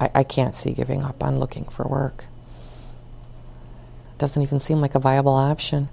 I, I can't see giving up on looking for work. It doesn't even seem like a viable option.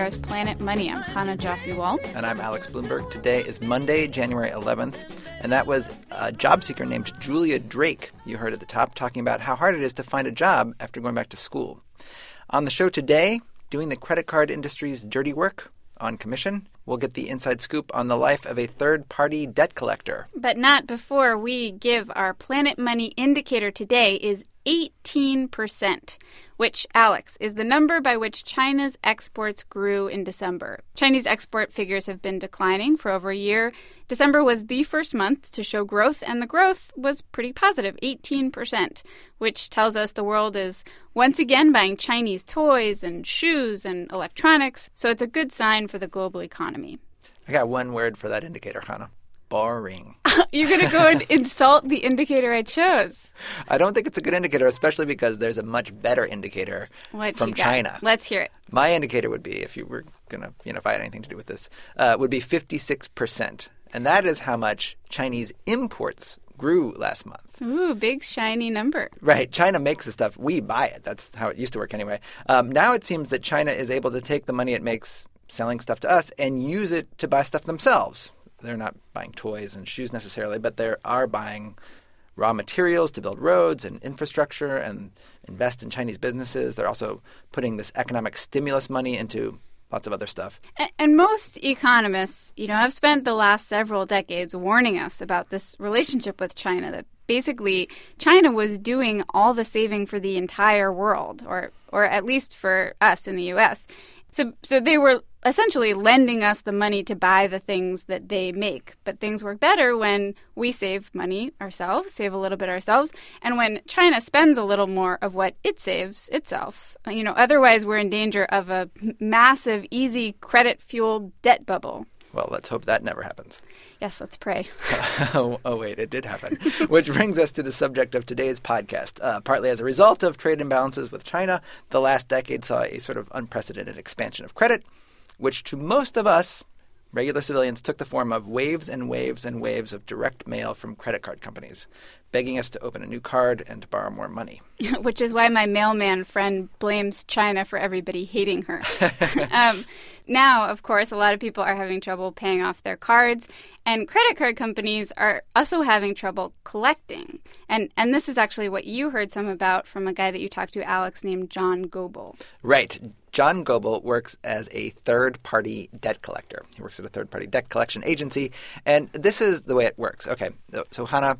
NPR's Planet Money. I'm Chana Joffe Walt. And I'm Alex Blumberg. Today is Monday, January 11th, and that was a job seeker named Julia Drake. You heard at the top talking about how hard it is to find a job after going back to school. On the show today, doing the credit card industry's dirty work on commission, we'll get the inside scoop on the life of a third party debt collector. But not before we give our Planet Money indicator today is 18%, which, Alex, is the number by which China's exports grew in December. Chinese export figures have been declining for over a year. December was the first month to show growth, and the growth was pretty positive 18%, which tells us the world is once again buying Chinese toys and shoes and electronics, so it's a good sign for the global economy. I got one word for that indicator, Chana. Boring. You're going to go and insult the indicator I chose. I don't think it's a good indicator, especially because there's a much better indicator What from? China. Let's hear it. My indicator would be, if you were going to, you know, if I had anything to do with this, uh, would be 56%. And that is how much Chinese imports grew last month. Ooh, big shiny number. Right. China makes the stuff. We buy it. That's how it used to work anyway. Um, now it seems that China is able to take the money it makes selling stuff to us and use it to buy stuff themselves. They're not buying toys and shoes necessarily, but they are buying raw materials to build roads and infrastructure and invest in Chinese businesses. They're also putting this economic stimulus money into lots of other stuff. A- And most economists, you know, have spent the last several decades warning us about this relationship with China that basically China was doing all the saving for the entire world or or at least for us in the US. So so they were essentially lending us the money to buy the things that they make. But things work better when we save money ourselves, save a little bit ourselves, and when China spends a little more of what it saves itself. You know, otherwise we're in danger of a massive, easy credit-fueled debt bubble. Well, let's hope that never happens. Yes, let's pray. oh, oh, wait, it did happen. Which brings us to the subject of today's podcast. Uh, partly as a result of trade imbalances with China, the last decade saw a sort of unprecedented expansion of credit, which to most of us, regular civilians, took the form of waves and waves and waves of direct mail from credit card companies, begging us to open a new card and to borrow more money. which is why my mailman friend blames China for everybody hating her. um, now, of course, a lot of people are having trouble paying off their cards, and credit card companies are also having trouble collecting. And and this is actually what you heard some about from a guy that you talked to, Alex, named John Goebel. Right. John Goebel works as a third party debt collector. He works at a third party debt collection agency. And this is the way it works. Okay. So, Chana,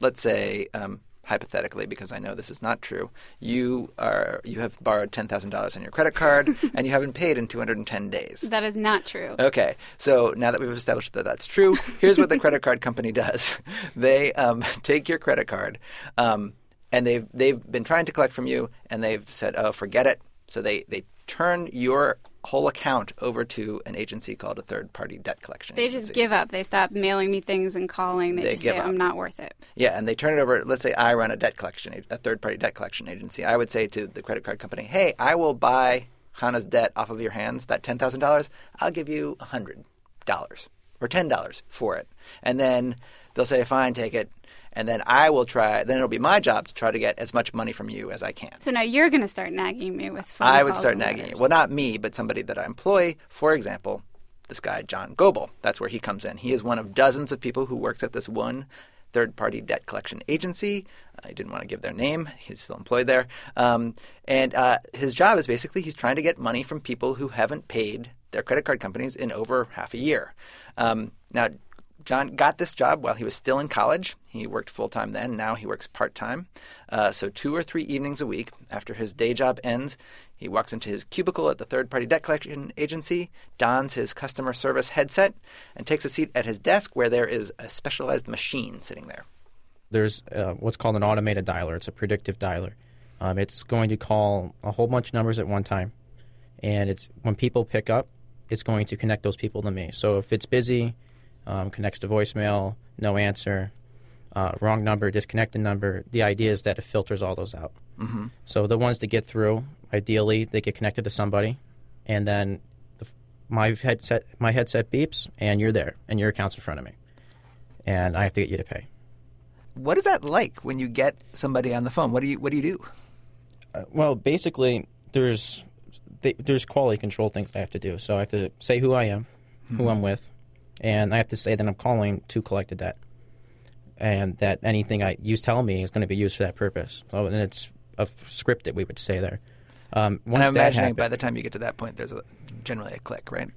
let's say, um, hypothetically, because I know this is not true, you are you have borrowed ten thousand dollars on your credit card and you haven't paid in two hundred and ten days. That is not true. Okay, so now that we've established that that's true, here's what the credit card company does: they um, take your credit card, um, and they've they've been trying to collect from you, and they've said, "Oh, forget it." So they they turn your whole account over to an agency called a third party debt collection They agency. just give up. They stop mailing me things and calling. They, They just give say, up. I'm not worth it. Yeah, and they turn it over. Let's say I run a debt collection, a third party debt collection agency. I would say to the credit card company, "Hey, I will buy Chana's debt off of your hands. That ten thousand dollars, I'll give you a hundred dollars or ten dollars for it." And then they'll say, "Fine, take it." And then I will try. Then it'll be my job to try to get as much money from you as I can. So now you're going to start nagging me with phone I would start nagging you. Well, not me, but somebody that I employ. For example, this guy, John Goebel. That's where he comes in. He is one of dozens of people who works at this one third party debt collection agency. I didn't want to give their name. He's still employed there. Um, and uh, his job is basically he's trying to get money from people who haven't paid their credit card companies in over half a year. Um, now, John got this job while he was still in college. He worked full time then. Now he works part time. Uh, so, two or three evenings a week after his day job ends, he walks into his cubicle at the third party debt collection agency, dons his customer service headset, and takes a seat at his desk where there is a specialized machine sitting there. There's uh, what's called an automated dialer. It's a predictive dialer. Um, it's going to call a whole bunch of numbers at one time, and it's when people pick up, it's going to connect those people to me. So if it's busy, um, connects to voicemail, no answer, uh, wrong number, disconnected number. The idea is that it filters all those out. Mm-hmm. So the ones that get through, ideally, they get connected to somebody, and then the, my headset my headset beeps, and you're there, and your account's in front of me, and I have to get you to pay. What is that like when you get somebody on the phone? What do you What do you do? Uh, well, basically, there's there's quality control things I have to do. So I have to say who I am, who I'm with, and I have to say that I'm calling to collect a debt, and that anything I you tell me is going to be used for that purpose. So and it's a script that we would say there. Um, And once I'm imagining happen- by the time you get to that point, there's a, generally a click, right?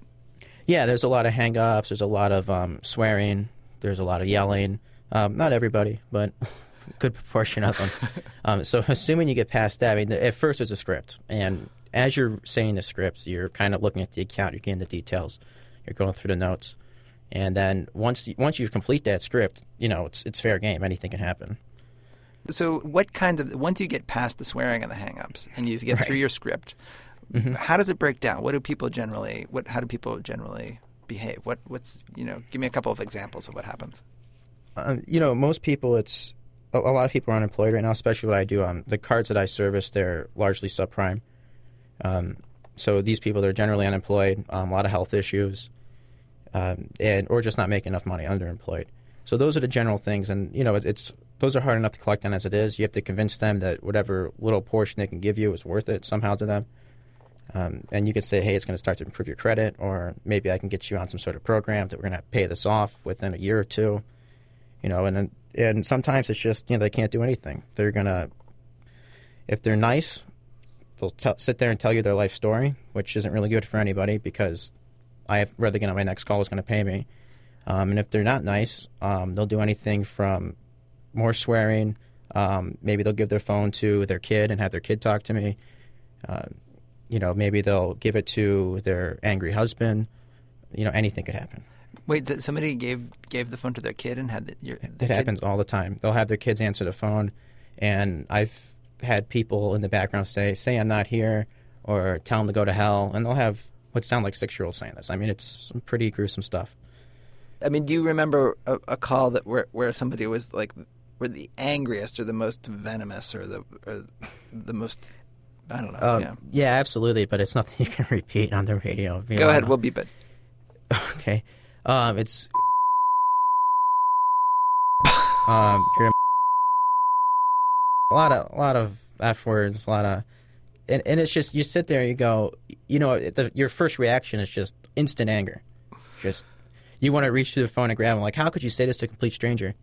Yeah, there's a lot of hang-ups. There's a lot of um, swearing. There's a lot of yelling. Um, not everybody, but a good proportion of them. um, so assuming you get past that, I mean, at first there's a script, and as you're saying the script, you're kind of looking at the account, you're getting the details, you're going through the notes, and then once you, once you complete that script, you know it's it's fair game. Anything can happen. So, what kinds of once you get past the swearing and the hang-ups and you get Right. through your script, Mhm. how does it break down? What do people generally? What how do people generally behave? What what's you know? Give me a couple of examples of what happens. Uh, you know, most people, it's a, a lot of people are unemployed right now, especially what I do. Um, the cards that I service, they're largely subprime. Um, so these people, they're generally unemployed, um, a lot of health issues, um, and or just not making enough money, underemployed. So those are the general things, and you know, it, it's those are hard enough to collect on as it is. You have to convince them that whatever little portion they can give you is worth it somehow to them. Um, and you can say, hey, it's going to start to improve your credit, or maybe I can get you on some sort of program that we're going to pay this off within a year or two you know and and sometimes it's just you know they can't do anything they're gonna if they're nice they'll t- sit there and tell you their life story which isn't really good for anybody because i have rather get on my next call is going to pay me um, and if they're not nice um, they'll do anything from more swearing um, maybe they'll give their phone to their kid and have their kid talk to me uh, you know maybe they'll give it to their angry husband you know anything could happen Wait, somebody gave gave the phone to their kid and had the, your. the It happens all the time. They'll have their kids answer the phone, and I've had people in the background say, "Say I'm not here," or "Tell them to go to hell," and they'll have what sound like six year olds saying this. I mean, it's some pretty gruesome stuff. I mean, do you remember a, a call that where where somebody was like were the angriest or the most venomous or the or the most I don't know. Um, yeah. yeah. absolutely, but it's nothing you can repeat on the radio. Go know, ahead, we'll beep it. okay. Um, it's um, a lot of a lot of f words, a lot of, and, and it's just you sit there, and you go, you know, the, your first reaction is just instant anger, just you want to reach through the phone and grab them. Like, how could you say this to a complete stranger?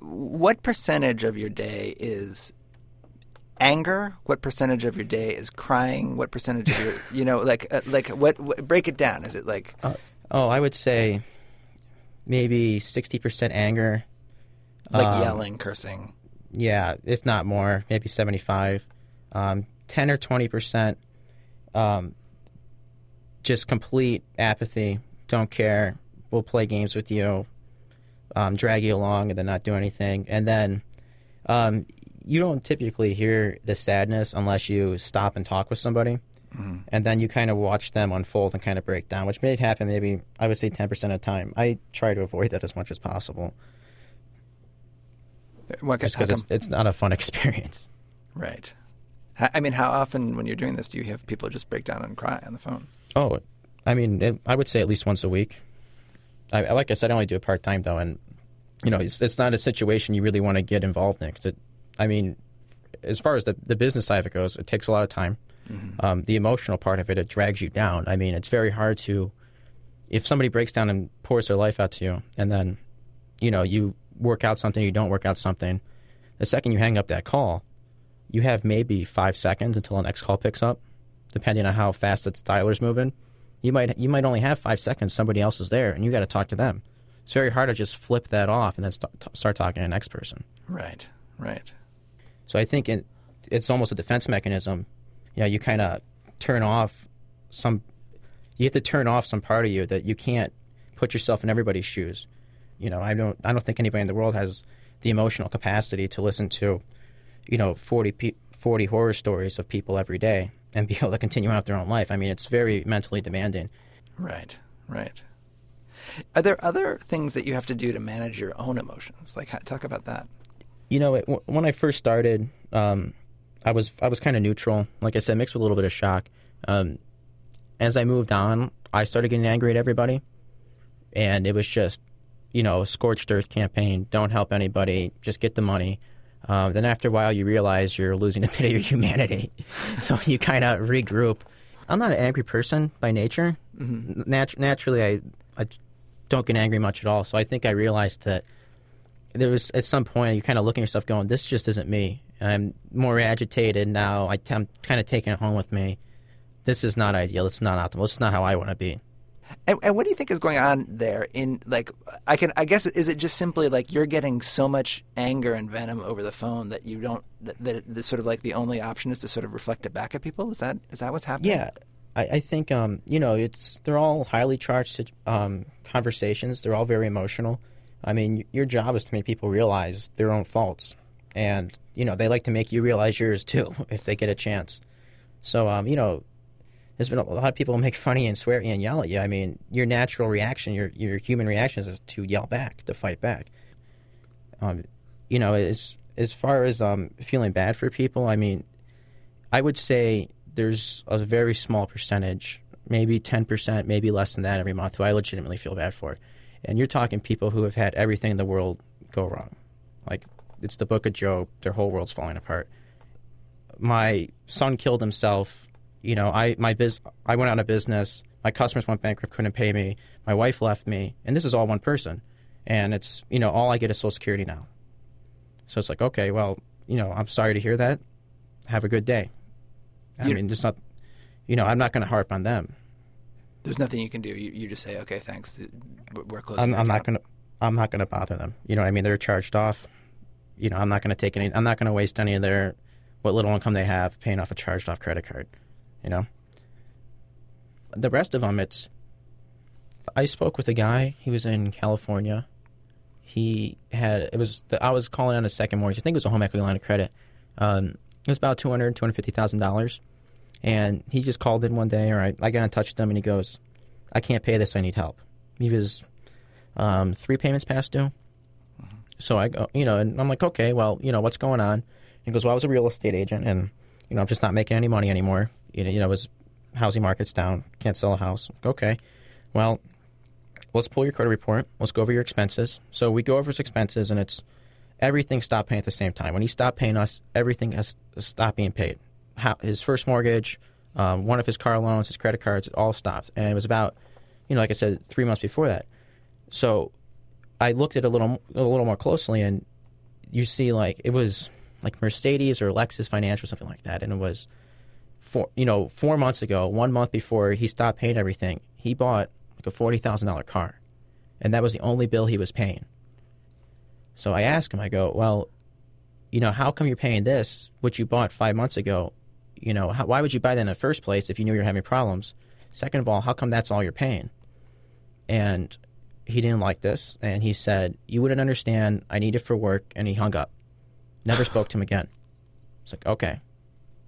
What percentage of your day is anger? What percentage of your day is crying? What percentage of your you know like uh, like what, what break it down? Is it like Oh, I would say maybe sixty percent anger. like Um, yelling, cursing? Yeah, if not more, maybe 75. Um, 10 or 20%, um, just complete apathy, don't care, we'll play games with you, um, drag you along, and then not do anything. And then um, you don't typically hear the sadness unless you stop and talk with somebody. And then you kind of watch them unfold and kind of break down, which may happen maybe, I would say, 10% of the time. I try to avoid that as much as possible What, just because it's, it's not a fun experience. right. I mean, how often when you're doing this do you have people just break down and cry on the phone? Oh, I mean, it, I would say at least once a week. I, I- like I said, I only do it part time though, and you know, it's, it's not a situation you really want to get involved in. 'cause it, I mean, as far as the the business side of it goes, it takes a lot of time. Um, the emotional part of it, it drags you down. I mean, it's very hard to, if somebody breaks down and pours their life out to you, and then, you know, you work out something, you don't work out something. The second you hang up that call, you have maybe five seconds until the next call picks up, depending on how fast the dialer's moving. You might you might only have five seconds. Somebody else is there, and you got to talk to them. It's very hard to just flip that off and then st- start talking to the next person. Right. Right. So I think it, it's almost a defense mechanism. You know, you kind of turn off some. You have to turn off some part of you that you can't put yourself in everybody's shoes. You know, I don't. I don't think anybody in the world has the emotional capacity to listen to, you know 40 pe- 40 horror stories of people every day and be able to continue on with their own life. I mean, it's very mentally demanding. Right, right. Are there other things that you have to do to manage your own emotions? Like, talk about that. You know, it, w- when I first started, um, I was I was kind of neutral. Like I said, mixed with a little bit of shock. Um, as I moved on, I started getting angry at everybody, and it was just, you know, a scorched earth campaign. Don't help anybody. Just get the money. Um, then after a while, you realize you're losing a bit of your humanity, so you kind of regroup. I'm not an angry person by nature. Nat- naturally, I I don't get angry much at all. So I think I realized that there was at some point you kind of looking at yourself going, "This just isn't me." I'm more agitated now. I t- I'm kind of taking it home with me. This is not ideal. This is not optimal. This is not how I want to be. And, and what do you think is going on there? In like, I can, I guess, is it just simply like you're getting so much anger and venom over the phone that you don't, that, that the sort of like the only option is to sort of reflect it back at people? Is that is that what's happening? Yeah, I, I think um, you know it's they're all highly charged um, conversations. They're all very emotional. I mean, your job is to make people realize their own faults, and you know they like to make you realize yours too if they get a chance. So um, you know, there's been a lot of people make fun of and swear and yell at you. I mean, your natural reaction, your your human reaction is to yell back, to fight back. Um, you know, as as far as um, feeling bad for people, I mean, I would say there's a very small percentage, maybe 10%, maybe less than that every month, who I legitimately feel bad for. And you're talking people who have had everything in the world go wrong. Like, it's the book of Job, their whole world's falling apart. My son killed himself. You know, I, my biz, I went out of business. My customers went bankrupt, couldn't pay me. My wife left me. And this is all one person. And it's, you know, all I get is Social Security now. So it's like, okay, well, you know, I'm sorry to hear that. Have a good day. I You- mean, just not, you know, I'm not going to harp on them. There's nothing you can do. You, you just say, okay, thanks. We're- We're closing. I'm, I'm not going to, I'm not going to bother them. You know what I mean? They're charged off. You know, I'm not going to take any, I'm not going to waste any of their, what little income they have paying off a charged off credit card. You know? The rest of them, it's, I spoke with a guy, he was in California. He had, it was, I was calling on a second mortgage. I think it was a home equity line of credit. Um, it was about $200,000, $250,000. And he just called in one day, or I, I got in touch with him, and he goes, I can't pay this, I need help. He was um, three payments past due. So I go, you know, and I'm like, okay, well, you know, what's going on? He goes, well, I was a real estate agent, and you know, I'm just not making any money anymore. You know, it housing market's down, can't sell a house. Okay, well, let's pull your credit report. Let's go over your expenses. So we go over his expenses, and it's everything stopped paying at the same time. When he stopped paying us, everything has stopped being paid. How, his first mortgage, um, one of his car loans, his credit cards, it all stopped. And it was about, you know, like I said, three months before that. So I looked at it a little a little more closely, and you see like it was like Mercedes or Lexus Financial, something like that, and it was four you know four months ago, one month before he stopped paying everything, he bought like a forty thousand dollar car, and that was the only bill he was paying. So I asked him, I go, well, you know, how come you're paying this, which you bought five months ago? You know, how, why would you buy that in the first place if you knew you were having problems? Second of all, how come that's all you're paying? And he didn't like this, and he said, "You wouldn't understand. I need it for work." And he hung up. Never spoke to him again. It's like, okay.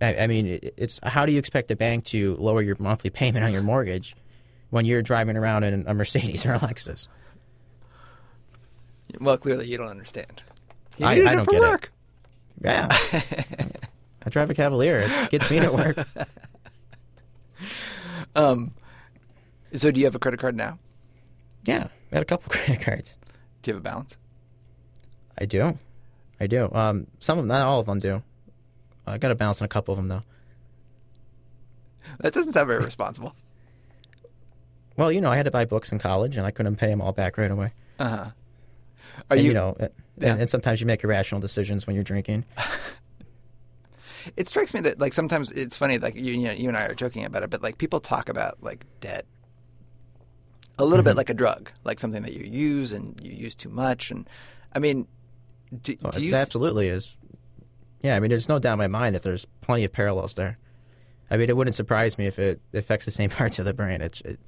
I, I mean, it's how do you expect a bank to lower your monthly payment on your mortgage when you're driving around in a Mercedes or a Lexus? Well, clearly you don't understand. You I- I don't get it. Yeah. I drive a Cavalier. It gets me to work. Um, so do you have a credit card now? Yeah, I got a couple credit cards. Do you have a balance? I do. I do. Um, some of them, not all of them do. I got a balance on a couple of them though. That doesn't sound very responsible. Well, you know, I had to buy books in college, and I couldn't pay them all back right away. Uh huh. Are and, you? you know, Yeah. and, and sometimes you make irrational decisions when you're drinking. It strikes me that like sometimes it's funny. Like you, you, know, you and I are joking about it, but like people talk about like debt a little Mm-hmm. bit like a drug, like something that you use and you use too much. And I mean, do, Oh, do you? absolutely is. Yeah, I mean, there's no doubt in my mind that there's plenty of parallels there. I mean, it wouldn't surprise me if it affects the same parts of the brain. It's, it,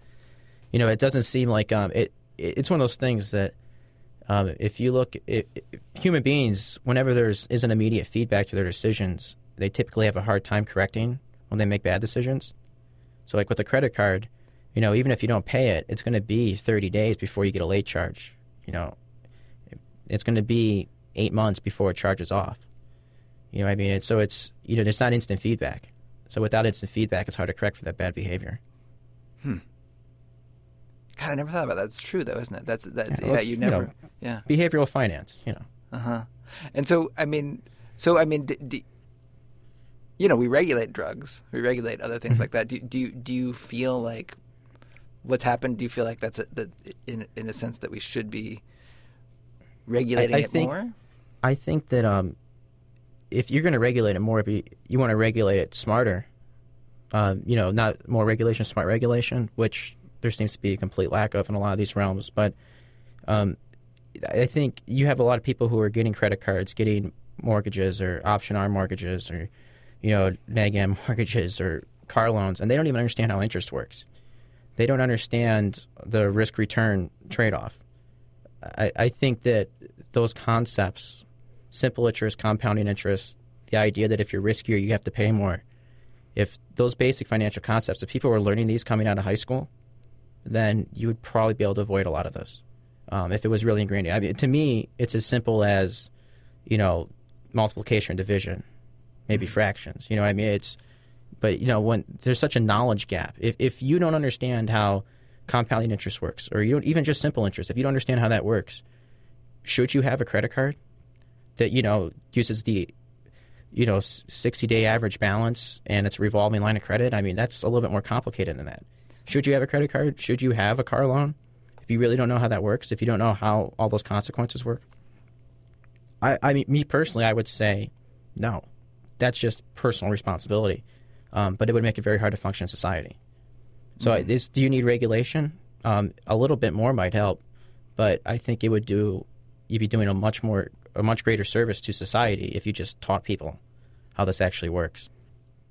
you know, it doesn't seem like um, it. it- It's one of those things that Um, if you look, if, if human beings, whenever there's isn't immediate feedback to their decisions, they typically have a hard time correcting when they make bad decisions. So, like with a credit card, you know, even if you don't pay it, it's going to be 30 days before you get a late charge. You know, it's going to be eight months before it charges off. You know, what I mean, it's, so it's you know, it's not instant feedback. So without instant feedback, it's hard to correct for that bad behavior. Hmm. God, I never thought about that. That's true, though, isn't it? That's that's Yeah, yeah. you you never. know, yeah. Behavioral finance, you know. Uh huh. And so, I mean, so I mean, d- d- you know, we regulate drugs, we regulate other things Mm-hmm. like that. Do, do you do you feel like what's happened? Do you feel like that's a, that in in a sense that we should be regulating I it think- more? I think that um, if you're going to regulate it more, be, you want to regulate it smarter. Um, you know, not more regulation, smart regulation, which there seems to be a complete lack of in a lot of these realms. But um, I think you have a lot of people who are getting credit cards, getting mortgages or option ARM mortgages or you know neg am mortgages or car loans, and they don't even understand how interest works. They don't understand the risk return trade off. I, I think that those concepts, simple interest, compounding interest, the idea that if you're riskier, you have to pay more. If those basic financial concepts, if people were learning these coming out of high school, then you would probably be able to avoid a lot of this. Um, if it was really ingrained, I mean, to me, it's as simple as, you know, multiplication, and division, maybe fractions. You know, what I mean, it's, but you know, when there's such a knowledge gap, if if you don't understand how compounding interest works, or you don't even just simple interest, if you don't understand how that works, should you have a credit card that you know uses the you know 60 day average balance and it's a revolving line of credit i mean that's a little bit more complicated than that. Should you have a credit card? Should you have a car loan? If you really don't know how that works if you don't know how all those consequences work i i mean me personally i would say no. That's just personal responsibility. Um, but it would make it very hard to function in society. So I this, do you need regulation? Um, a little bit more might help but i think it would do you'd be doing a much more a much greater service to society if you just taught people how this actually works.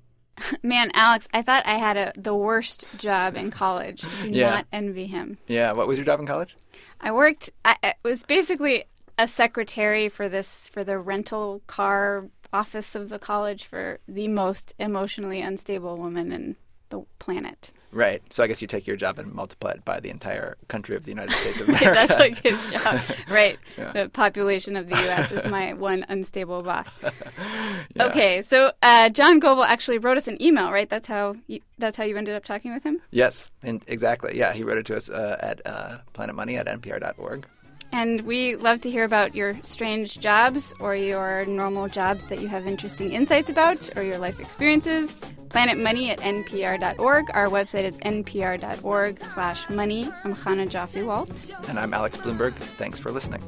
Man, Alex, I thought I had a, the worst job in college. Do Yeah. not envy him. Yeah. What was your job in college? I worked. I, I was basically a secretary for this for the rental car office of the college for the most emotionally unstable woman in the planet. Right. So I guess you take your job and multiply it by the entire country of the United States of America. That's like his job, right? Yeah. The population of the U.S. is my one unstable boss. Yeah. Okay, so uh, John Goebel actually wrote us an email, right? That's how you, that's how you ended up talking with him. Yes, and exactly. Yeah, he wrote it to us uh, at uh, planetmoney at npr.org. And we love to hear about your strange jobs or your normal jobs that you have interesting insights about or your life experiences. Planet Money at npr.org. Our website is npr.org slash money. I'm Chana Joffe Walt. And I'm Alex Blumberg. Thanks for listening.